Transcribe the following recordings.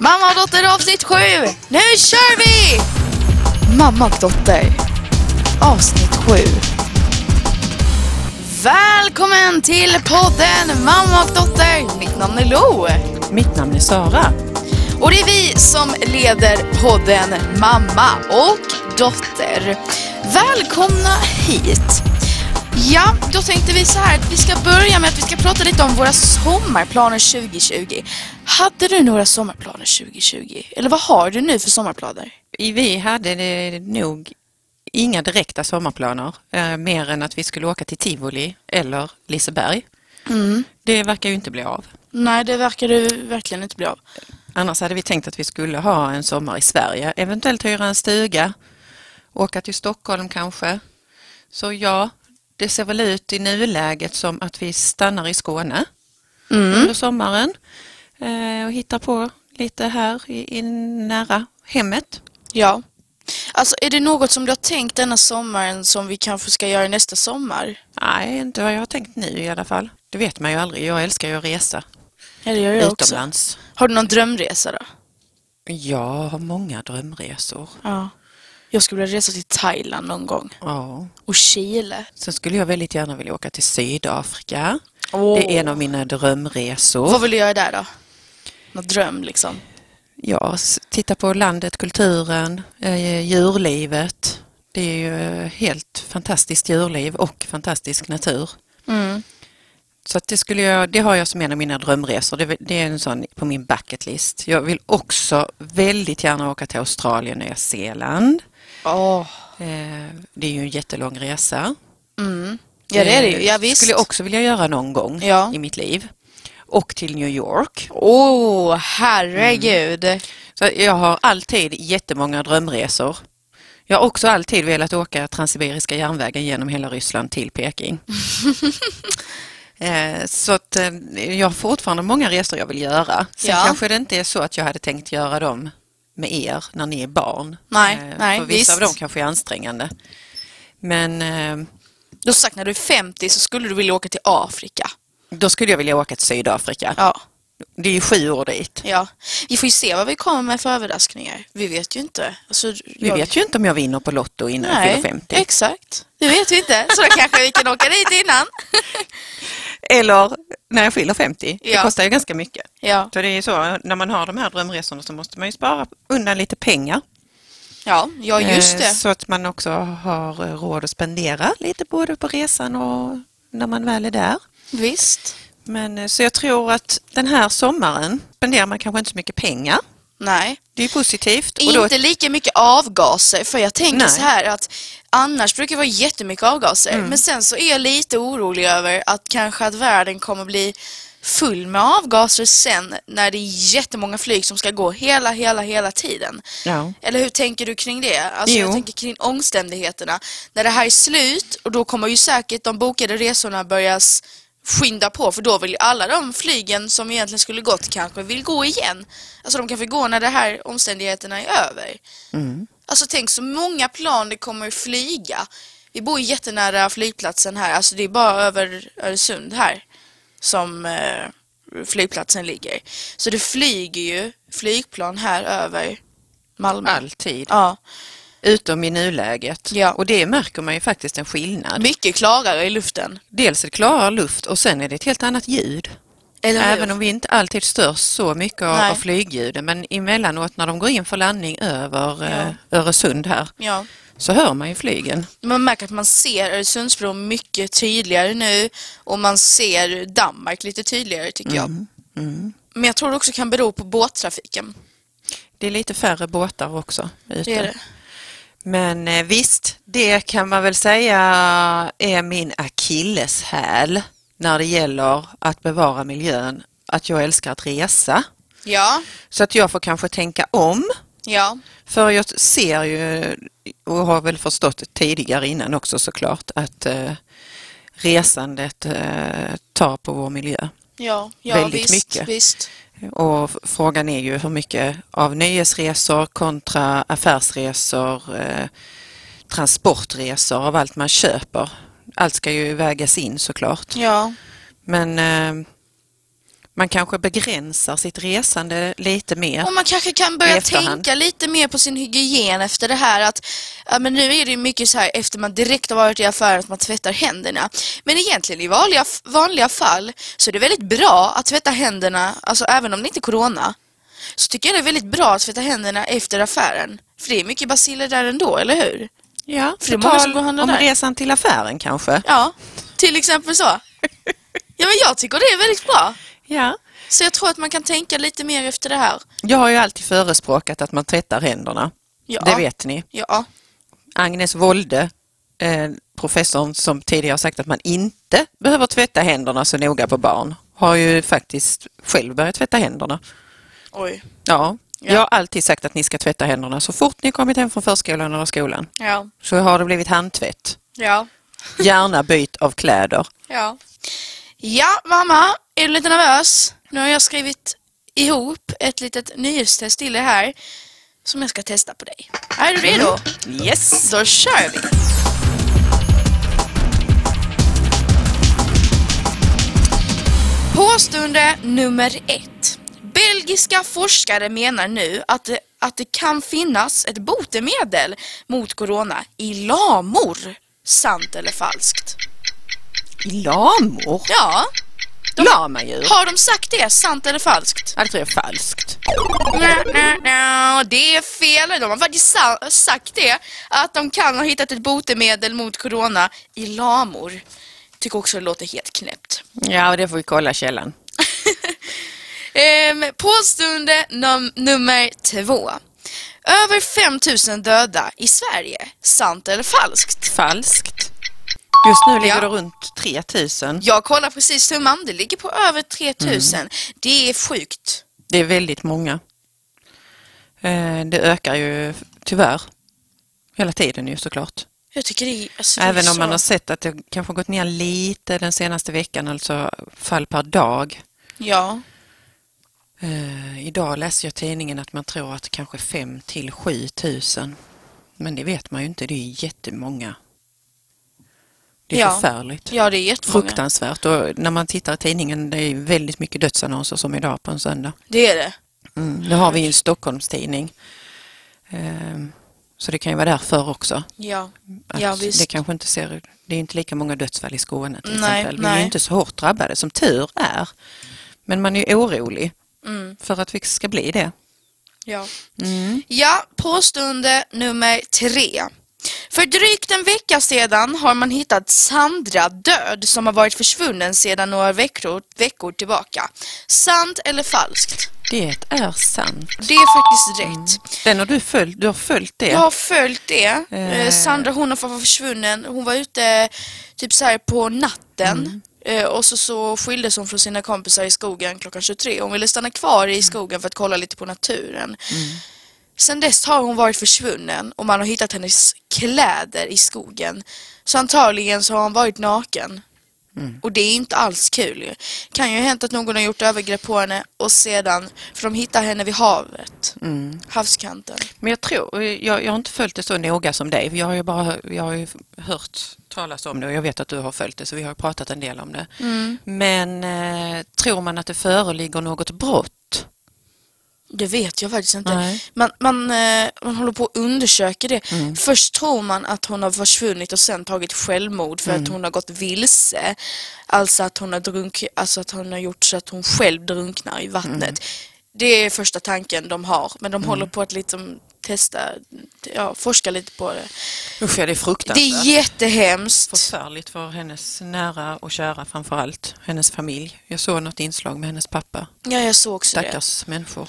Mamma och dotter avsnitt 7! Nu kör vi! Mamma och dotter avsnitt 7. Välkommen till podden Mamma och dotter. Mitt namn är Lo. Mitt namn är Sara. Och det är vi som leder podden Mamma och dotter. Välkomna hit. Ja, då tänkte vi så här att vi ska börja med att vi ska prata lite om våra sommarplaner 2020. Hade du några sommarplaner 2020? Eller vad har du nu för sommarplaner? Vi hade nog inga direkta sommarplaner, eh, mer än att vi skulle åka till Tivoli eller Liseberg. Mm. Det verkar ju inte bli av. Nej, det verkar det verkligen inte bli av. Annars hade vi tänkt att vi skulle ha en sommar i Sverige, eventuellt hyra en stuga, åka till Stockholm kanske. Så ja, det ser väl ut i nuläget som att vi stannar i Skåne Mm. under sommaren eh, och hittar på lite här i, i nära hemmet. Ja. Alltså, är det något som du har tänkt denna sommaren som vi kanske ska göra nästa sommar? Nej, inte vad jag har tänkt nu i alla fall. Det vet man ju aldrig. Jag älskar ju att resa Ja, det gör jag också. utomlands. Har du någon drömresa då? Jag har många drömresor. Ja. Jag skulle vilja resa till Thailand någon gång. Ja. Och Chile. Sen skulle jag väldigt gärna vilja åka till Sydafrika. Åh. Det är en av mina drömresor. Vad vill du göra där då? Någon dröm liksom? Ja, titta på landet, kulturen, eh, djurlivet. Det är ju eh, helt fantastiskt djurliv och fantastisk natur. Mm. Så det, skulle jag, det har jag som en av mina drömresor. Det, det är en sån på min bucket list. Jag vill också väldigt gärna åka till Australien och Nya Zeeland. Eh, det är ju en jättelång resa. Mm. Ja, det är det ju. Ja, Eh, visst. skulle jag också vilja göra någon gång Ja. i mitt liv. Och till New York. Åh, herregud. Så jag har alltid jättemånga drömresor. Jag har också alltid velat åka Transsibiriska järnvägen genom hela Ryssland till Peking. Eh, Så att jag har fortfarande många resor jag vill göra. Sen Ja. kanske det inte är så att jag hade tänkt göra dem med er när ni är barn. Nej, Eh, nej, För vissa visst. av dem kanske är ansträngande. Men eh, Du har sagt när du är 50 så skulle du vilja åka till Afrika. då skulle jag vilja åka till Sydafrika. Ja. Det är ju sju år dit. ja. Vi får ju se vad vi kommer med för överraskningar. Vi vet ju inte. Alltså, Vi vet ju inte om jag vinner på Lotto innan jag Nej, fyller 50. exakt. Det vet vi inte. Så då kanske vi kan åka dit innan. Eller när jag fyller 50. Det Ja. kostar ju ganska mycket. Ja, Så det är så, när man har de här drömresorna så måste man ju spara undan lite pengar. ja, ja just Eh, det. Så att man också har råd att spendera lite både på resan och när man väl är där. Visst. Men, eh, så jag tror att den här sommaren spenderar man kanske inte så mycket pengar. Nej. Det är positivt. Och då, Inte lika mycket avgaser, för jag tänker Nej. så här att annars brukar det vara jättemycket avgaser. Mm. Men sen så är jag lite orolig över att kanske att världen kommer bli full med avgaser sen när det är jättemånga flyg som ska gå hela, hela, hela tiden. ja. Eller hur tänker du kring det? Alltså jag Jo. tänker kring omständigheterna. När det här är slut och då kommer ju säkert de bokade resorna börjas skynda på för då vill ju alla de flygen som egentligen skulle gått kanske vill gå igen. Alltså de kan få gå när det här omständigheterna är över. Mm. Alltså tänk så många plan det kommer flyga. Vi bor ju jättenära flygplatsen här, alltså det är bara över Öresund här som eh, flygplatsen ligger. Så det flyger ju flygplan här över Malmö. Alltid. Ja, Utom i nuläget. Ja. Och det märker man ju faktiskt en skillnad. mycket klarare i luften. Dels är det klarare luft och sen är det ett helt annat ljud. Även om vi inte alltid störs så mycket av, Nej. av flygljuden men emellanåt när de går in för landning över Ja. eh, Öresund här Ja. så hör man ju flygen. Man märker att man ser Öresundsbron mycket tydligare nu och man ser Danmark lite tydligare tycker jag. Mm. Men jag tror det också kan bero på båttrafiken. Det är lite färre båtar också ute. Det är det. Men eh, visst, det kan man väl säga är min akilleshäl när det gäller att bevara miljön. Att jag älskar att resa. Ja, Så att jag får kanske tänka om. ja, För jag ser ju och har väl förstått tidigare innan också såklart att eh, resandet eh, tar på vår miljö. Ja, ja Väldigt visst, mycket. visst. Och frågan är ju hur mycket av nöjesresor kontra affärsresor, eh, transportresor av allt man köper. Allt ska ju vägas in såklart. Ja, Men eh, Man kanske begränsar sitt resande lite mer. Och man kanske kan börja tänka lite mer på sin hygien efter det här att ja, men nu är det mycket så här efter man direkt har varit i affären att man tvättar händerna. Men egentligen i vanliga, vanliga fall så är det väldigt bra att tvätta händerna, alltså även om det inte är corona, så tycker jag det är väldigt bra att tvätta händerna efter affären. För det är mycket baciller där ändå, eller hur? Ja, För det är många som går om där. resan till affären kanske. Ja, till exempel så. Ja men jag tycker det är väldigt bra. Ja. Så jag tror att man kan tänka lite mer efter det här. Jag har ju alltid förespråkat att man tvättar händerna. Ja. Det vet ni. Ja. Agnes Wolde, eh, professorn som tidigare sagt att man inte behöver tvätta händerna så noga på barn, har ju faktiskt själv börjat tvätta händerna. Oj. Ja, Ja. jag har alltid sagt att ni ska tvätta händerna så fort ni kommit hem från förskolan eller skolan. Ja. Så har det blivit handtvätt. Ja. Gärna byt av kläder. Ja. Ja, mamma, är du lite nervös? Nu har jag skrivit ihop ett litet nyhetstest till dig här som jag ska testa på dig. Är du redo? Yes! Då kör vi! Påstående nummer ett. Belgiska forskare menar nu att det, att det kan finnas ett botemedel mot corona i lamor. Sant eller falskt? Lamor? Ja, Lamadjur? har de sagt det? Sant eller falskt? Ja, det tror jag är falskt. Nja, nja, nja, Det är fel. De har faktiskt sa- sagt det. Att de kan ha hittat ett botemedel mot corona i lamor. Tycker också det låter helt knäppt. Ja, det får vi kolla källan. Ehm, påstående num- nummer två. Över 5000 döda i Sverige. Sant eller falskt? Falskt. Just nu ligger Ja. det runt 3000. Jag kollar precis summan. Det ligger på över 3000. Det är sjukt. Det är väldigt många. Eh, Det ökar ju tyvärr hela tiden ju såklart. Jag tycker det. Alltså, det Även om så... man har sett att det kanske gått ner lite den senaste veckan, alltså fall per dag. Ja. Eh, idag läste jag tidningen att man tror att kanske 5 till 7 tusen. Men det vet man ju inte, det är jättemånga. Det är Ja. förfärligt. ja, det är jättemånga. Fruktansvärt och när man tittar i tidningen det är väldigt mycket dödsannonser som idag på en söndag. Det är det. Mm. Nu har vi ju en Stockholmstidning. Ehm, Så det kan ju vara därför också. Ja. Att Ja, visst. Det kanske inte ser, det är inte lika många dödsfall i Skåne till Nej, exempel. Vi är inte så hårt drabbade som tur är. Men man är ju orolig Mm. för att vi ska bli det. Ja. Mm. Ja, påstående nummer tre. För drygt en vecka sedan har man hittat Sandra död som har varit försvunnen sedan några veckor, veckor tillbaka. Sant eller falskt? Det är sant. Det är faktiskt rätt. Den har du följt, du har följt det? Jag har följt det. Eh. Eh, Sandra hon har varit försvunnen. Hon var ute typ så här på natten. Mm. Eh, och så, så skildes hon från sina kompisar i skogen klockan 23. Hon ville stanna kvar Mm. i skogen för att kolla lite på naturen. Sen dess har hon varit försvunnen och man har hittat hennes kläder i skogen. Så antagligen så har hon varit naken. Mm. Och det är inte alls kul ju. Kan ju ha hänt att någon har gjort övergrepp på henne och sedan, för de hittar henne vid havet. Mm. Havskanten. Men jag tror, jag, jag har inte följt det så noga som dig. Jag har ju bara jag har ju hört talas om det och jag vet att du har följt det så vi har pratat en del om det. Mm. Men eh, tror man att det föreligger något brott? Det vet jag faktiskt inte. Nej. Man, man, eh, man håller på att undersöka det. Mm. Först tror man att hon har försvunnit och sen tagit självmord för Mm. att hon har gått vilse. Alltså att hon har, drunk, alltså att hon har gjort så att hon själv drunknar i vattnet. Mm. Det är första tanken de har. Men de håller på att liksom testa, ja, forska lite på det. Usch ja, det är Det fruktansvärt. är jättehemskt. Förfärligt för hennes nära och kära framför allt, hennes familj. Jag såg något inslag med hennes pappa. Ja, jag såg också Stackars människor.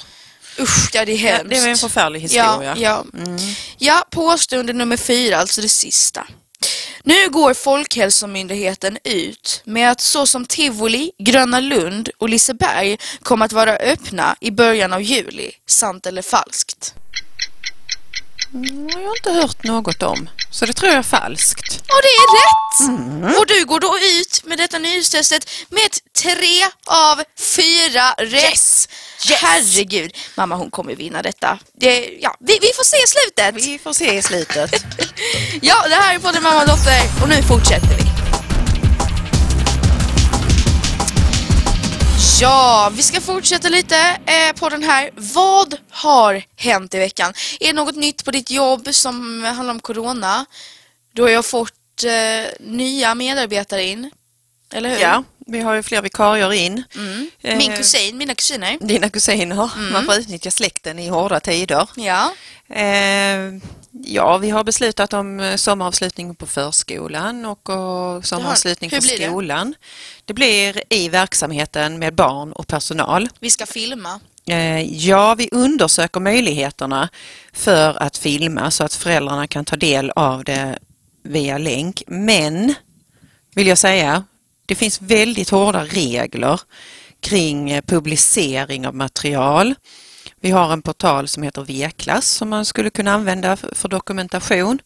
Det. Usch, ja det är hemskt. det var en förfärlig historia. Ja, ja. Mm. Ja, påstående nummer fyra, alltså det sista. Nu går Folkhälsomyndigheten ut med att så som Tivoli, Gröna Lund och Liseberg kommer att vara öppna i början av juli. Sant eller falskt? Mm, Jag har inte hört något om, så det tror jag är falskt. Och det är rätt! Mm. Och du går då ut med detta nyhetstestet med tre av fyra rätt. Yes! Yes! Herregud, mamma hon kommer vinna detta. Det, ja, vi, vi får se slutet. Vi får se slutet. Ja, det här är podden Mamma och Dotter och nu fortsätter vi. Ja, vi ska fortsätta lite eh, på den här. Vad har hänt i veckan? Är det något nytt på ditt jobb som handlar om corona? Du har ju fått eh, nya medarbetare in, eller hur? Ja, vi har ju fler vikarier in. Mm. Eh, Min kusin, mina kusiner. Dina kusiner. Man får utnyttja släkten i hårda tider. Ja, Eh, ja, vi har beslutat om eh, sommaravslutning på förskolan och, och sommaravslutning på det? skolan. Det blir i verksamheten med barn och personal. vi ska filma. Eh, Ja, vi undersöker möjligheterna för att filma så att föräldrarna kan ta del av det via länk. Men, vill jag säga, det finns väldigt hårda regler kring eh, publicering av material. Vi har en portal som heter V-klass som man skulle kunna använda för dokumentation.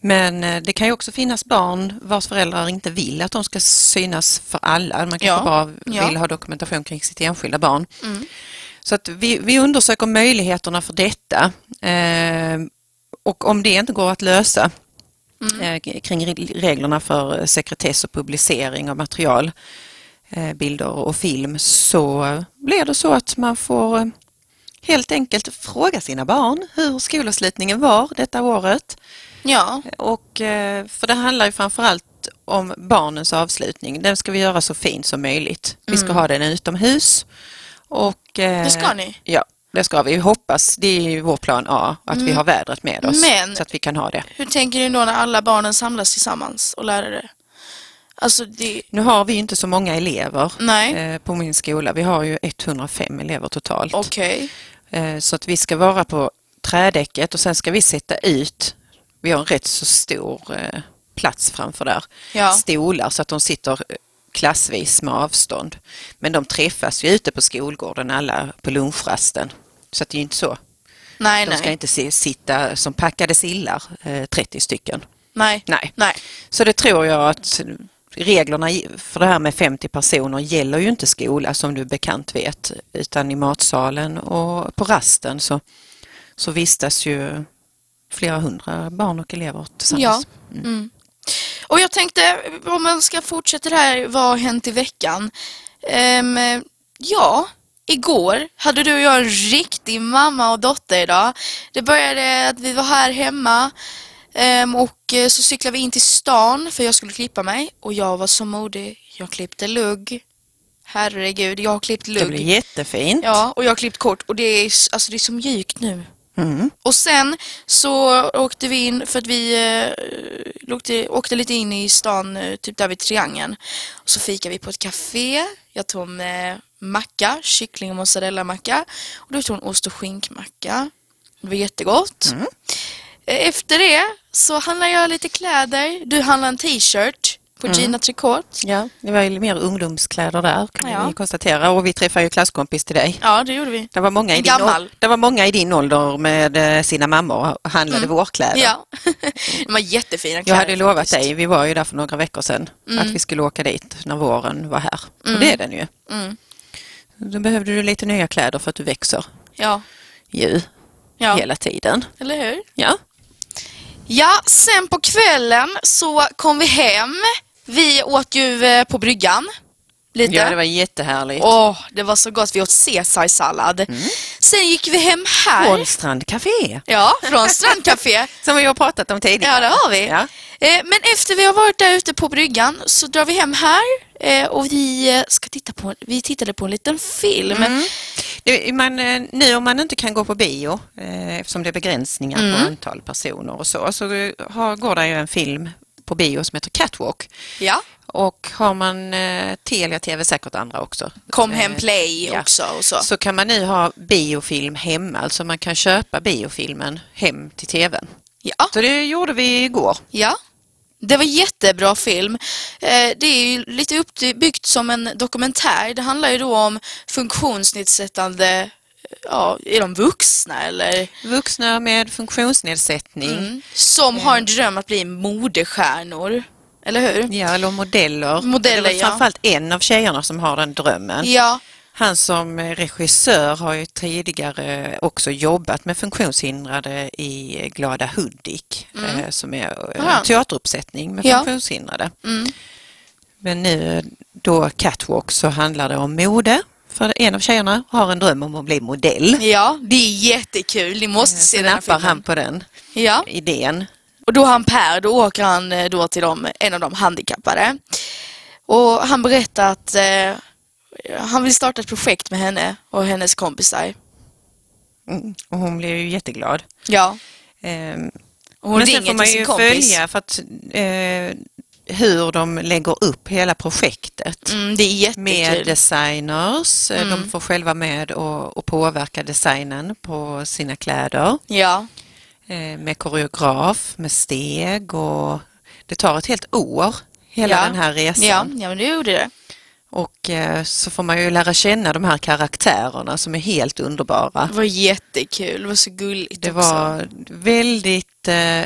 Men eh, det kan ju också finnas barn vars föräldrar inte vill att de ska synas för alla. Man kanske Ja, bara ja. vill ha dokumentation kring sitt enskilda barn. Mm. Så att vi, vi undersöker möjligheterna för detta eh, och om det inte går att lösa Mm. eh, kring re- reglerna för sekretess och publicering av material, eh, bilder och film så blir det så att man får eh, helt enkelt fråga sina barn hur skolavslutningen var detta året. Ja, Och, för det handlar ju framförallt om barnens avslutning. Den ska vi göra så fin som möjligt. Vi ska ha den utomhus. Och, Mm. det ska ni. Ja, det ska vi. Hoppas, det är ju vår plan A, att vi har vädret med oss Mm. Men- så att vi kan ha det. Hur tänker du då när alla barnen samlas tillsammans och lärare? Alltså det... Nu har vi inte så många elever Nej. eh, på min skola. Vi har ju 105 elever totalt. Okej. Eh, Så att vi ska vara på trädäcket och sen ska vi sätta ut, vi har en rätt så stor eh, plats framför där, Ja. stolar så att de sitter klassvis med avstånd. Men de träffas ju ute på skolgården alla på lunchrasten. Så att det är inte så. Nej, De ska nej. inte se, sitta som packade sillar, eh, 30 stycken. Nej. Nej. Nej. Så det tror jag att reglerna för det här med 50 personer gäller ju inte skola som du bekant vet utan i matsalen och på rasten så, så vistas ju flera hundra barn och elever Ja. tillsammans. Mm. Och jag tänkte, om man ska fortsätta det här, vad har hänt i veckan? Ehm, ja, igår hade du och jag en riktig mamma och dotter idag. Det började att vi var här hemma ehm, och eh, så cyklade vi in till stan för jag skulle klippa mig och jag var så modig. Jag klippte lugg. Herregud, jag har klippt Det blir lugg. jättefint. Ja, och jag har klippt kort och det är, alltså, det är så mjukt nu. Mm. Och sen så åkte vi in för att vi eh, åkte, åkte lite in i stan, eh, typ där vid Triangeln. Och så fikade vi på ett café. Jag tog med macka, kyckling och mozzarella-macka. Och du tog en ost och skinkmacka. Det var jättegott. Mm. Eh, Efter det så handlade jag lite kläder. Du handlade en t-shirt på Mm. Gina Tricot. Ja, det var ju mer ungdomskläder där kan Ja. vi konstatera och vi träffade ju klasskompis till dig. Ja, det gjorde vi. Det var, många i En din gammal. det var många i din ålder med eh, sina mammor och handlade vårkläder. Mm. Ja, de var jättefina Jag kläder hade lovat faktiskt. dig, vi var ju där för några veckor sedan, att vi skulle åka dit när våren var här. Och det är den ju. Mm. Då behövde du lite nya kläder för att du växer Ja, ju ja. hela tiden. eller hur? Ja. Ja, sen på kvällen så kom vi hem. Vi åt ju eh, på bryggan. Lite. ja, det var jättehärligt. Åh, det var så gott. Vi åt caesarsallad. Sen gick vi hem här. Från Strand Café, Ja, från Strandcafé. som vi har pratat om tidigare. Ja, det har vi. Ja. Eh, Men efter vi har varit där ute på bryggan så drar vi hem här eh, och vi eh, ska titta på, vi tittade på en liten film. Mm. Det, man, nu om man inte kan gå på bio eftersom det är begränsningar Mm. på antal personer och så, så har, går det ju en film på bio som heter Catwalk. Ja, Och har man eh, Telia TV, säkert andra också. kom hem Eh, play ja. också och så. Så kan man nu ha biofilm hemma, alltså man kan köpa biofilmen hem till TVn. Ja. Så det gjorde vi igår. Ja, det var jättebra film. Eh, Det är ju lite uppbyggt som en dokumentär. Det handlar ju då om funktionsnedsättande, ja, är de vuxna eller? Vuxna med funktionsnedsättning, Mm. Som har en dröm att bli modestjärnor. Eller hur? ja, eller modeller. Modeller, det är väl ja. framförallt en av tjejerna som har den drömmen. Ja, Han som eh, regissör har ju tidigare också jobbat med funktionshindrade i Glada Hudik eh, som är eh, Aha. en teateruppsättning med Ja. funktionshindrade. mm. Men nu då Catwalk så handlar det om mode För en av tjejerna har en dröm om att bli modell. Ja, det är jättekul. Ni måste se Så den här filmen. han på den Ja, idén. Och då han Per, då åker han eh, då till dem, en av de handikappade. Och han berättar att eh, han vill starta ett projekt med henne och hennes kompisar. Mm. Och hon blir ju jätteglad. Ja, Ehm, och hon Men sen får man ju kompis. följa för att, eh, hur de lägger upp hela projektet. Mm, det är jättekul. Med designers, eh, Mm. de får själva med och, och påverka designen på sina kläder. Ja, med koreograf, med steg och det tar ett helt år, hela Ja. den här resan. ja, ja men det gjorde det. Och eh, så får man ju lära känna de här karaktärerna som är helt underbara. Det var jättekul, det var så gulligt Det också. var väldigt eh,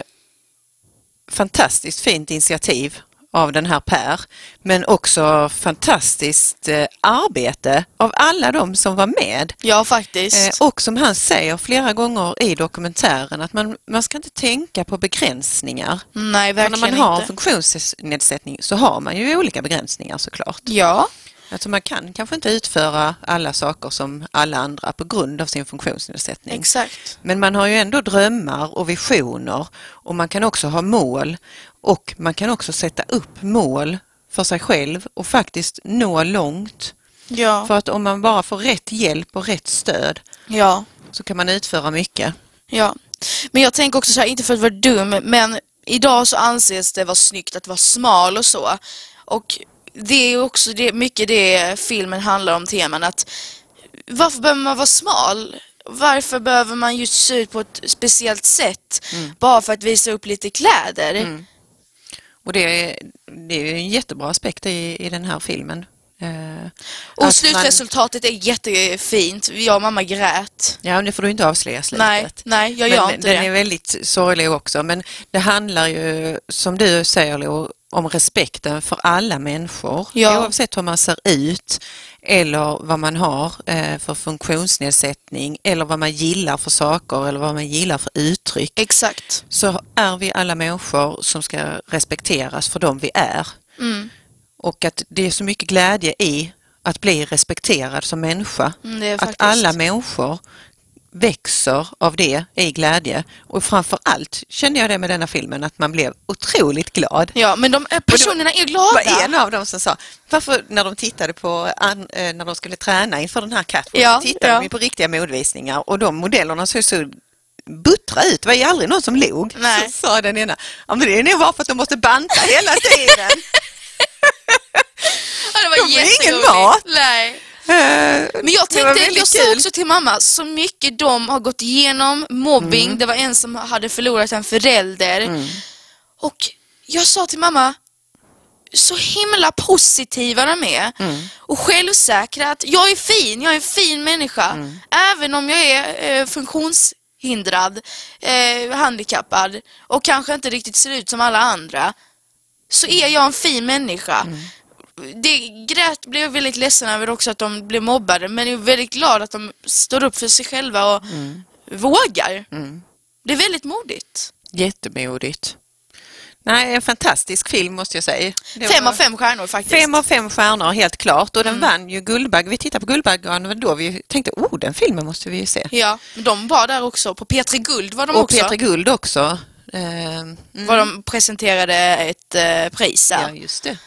fantastiskt fint initiativ av den här Per, men också fantastiskt eh, arbete av alla de som var med. Ja, faktiskt. Eh, och som han säger flera gånger i dokumentären att man, man ska inte tänka på begränsningar. Nej, För när verkligen man har inte. funktionsnedsättning så har man ju olika begränsningar såklart. Ja, Alltså man kan kanske inte utföra alla saker som alla andra på grund av sin funktionsnedsättning. exakt. Men man har ju ändå drömmar och visioner och man kan också ha mål och man kan också sätta upp mål för sig själv och faktiskt nå långt. Ja, För att om man bara får rätt hjälp och rätt stöd ja, så kan man utföra mycket. ja. Men jag tänker också så här, inte för att vara dum, men idag så anses det vara snyggt att vara smal och så. Och det är också det, mycket det filmen handlar om teman att varför behöver man vara smal? Varför behöver man just se ut på ett speciellt sätt bara för att visa upp lite kläder? Och det är, det är en jättebra aspekt i, i den här filmen. Eh, Och slutresultatet är jättefint. Jag och mamma grät. Man, ja, nu får du inte avslöja slutet. Nej, nej, jag gör men inte den det. är väldigt sorglig också. Men det handlar ju, som du säger Lo, om respekten för alla människor. Ja. Oavsett hur man ser ut eller vad man har eh, för funktionsnedsättning eller vad man gillar för saker eller vad man gillar för uttryck. Exakt. Så är vi alla människor som ska respekteras för dem vi är. Mm. Och att det är så mycket glädje i att bli respekterad som människa. Mm, Att alla människor växer av det i glädje. Och framför allt kände jag det med denna filmen att man blev otroligt glad. Ja, men de eh, personerna är Det glada. var en av dem som sa, varför när de tittade på, eh, när de skulle träna inför den här catwalk, Ja, tittade ja. de på riktiga modvisningar och de modellerna såg så buttra ut, det var ju aldrig någon som log. Nej. Så sa den ena, ja men det är nog bara för att de måste banta hela tiden. Ja, det var De får ingen mat. Nej. Eh, Men jag tänkte, jag sa också till mamma, så mycket de har gått igenom mobbing. Mm. Det var en som hade förlorat en förälder. Och jag sa till mamma, så himla positiva de är. Mm. Och självsäkra att jag är fin, jag är en fin människa. Mm. Även om jag är eh, funktionshindrad, eh, handikappad och kanske inte riktigt ser ut som alla andra. Så är jag en fin människa. Mm. Det grät blev jag väldigt ledsen över också att de blev mobbade men jag är väldigt glad att de står upp för sig själva och vågar. Mm. Det är väldigt modigt. Jättemodigt. Nej, en fantastisk film måste jag säga. Det Fem var- av fem stjärnor faktiskt. Fem av fem stjärnor helt klart och den Mm. vann ju Guldbagge. Vi tittade på och var då vi tänkte, oh den filmen måste vi ju se. Ja, de var där också. På P3 Guld var de och också. Peter Guld också. Eh, mm. Var de presenterade ett eh, pris där. Ja, just det.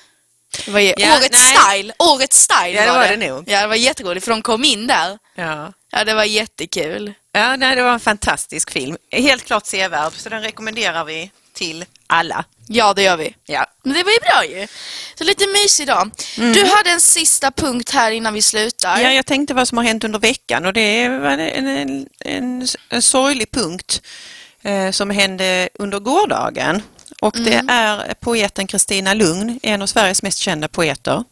Det var Ja, årets nej. style. Årets style Ja, det var var det. det nog. Ja, det var jätteroligt för de kom in där. Ja. Ja, det var jättekul. Ja, nej, det var en fantastisk film. Helt klart sevärd, så den rekommenderar vi till alla. Ja, det gör vi. Ja. Men det var ju bra ju. Så lite mysig dag. Du hade en sista punkt här innan vi slutar. Mm. Ja, jag tänkte vad som har hänt under veckan och det var en, en, en, en sorglig punkt eh, som hände under gårdagen. Och det är poeten Kristina Lugn, en av Sveriges mest kända poeter,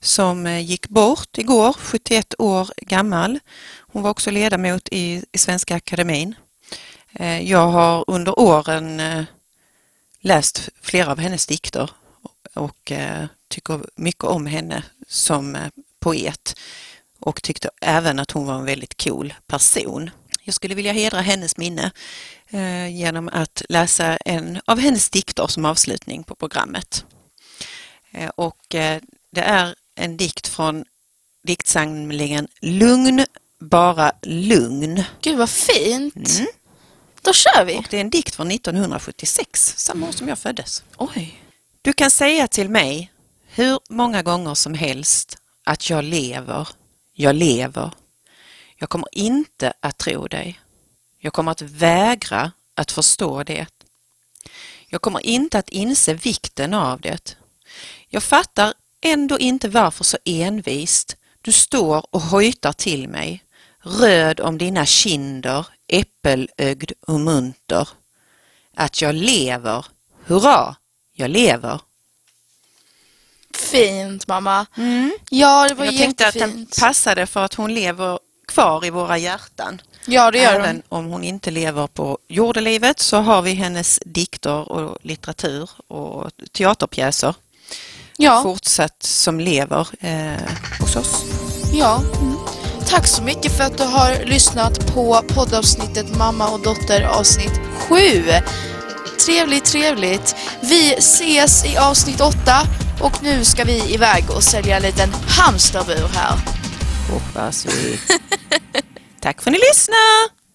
som eh, gick bort igår, 71 år gammal. Hon var också ledamot i, i Svenska Akademin. Eh, jag har under åren eh, läst flera av hennes dikter och tycker mycket om henne som poet och tyckte även att hon var en väldigt cool person. Jag skulle vilja hedra hennes minne eh, genom att läsa en av hennes dikter som avslutning på programmet. Eh, och eh, det är en dikt från diktsamlingen Lugn, bara lugn. Gud vad fint. Mm. Då kör vi. Och det är en dikt från 1976, samma år som jag föddes. Oj. Du kan säga till mig hur många gånger som helst att jag lever, jag lever. Jag kommer inte att tro dig. Jag kommer att vägra att förstå det. Jag kommer inte att inse vikten av det. Jag fattar ändå inte varför så envist du står och hojtar till mig, röd om dina kinder, äppelögd och munter. Att jag lever, hurra, jag lever. Fint mamma. Ja, det var Jag tänkte att den jättefint. passade för att hon lever kvar i våra hjärtan. Ja, det gör Även hon. om hon inte lever på jordelivet så har vi hennes dikter och litteratur och teaterpjäser Ja, fortsatt som lever eh, hos oss. ja. Mm. Tack så mycket för att du har lyssnat på poddavsnittet Mamma och dotter avsnitt 7. Trevligt, trevligt. Vi ses i avsnitt 8 och nu ska vi iväg och sälja en liten hamsterbur här. Hoppas vi. Tack för att ni lyssnade!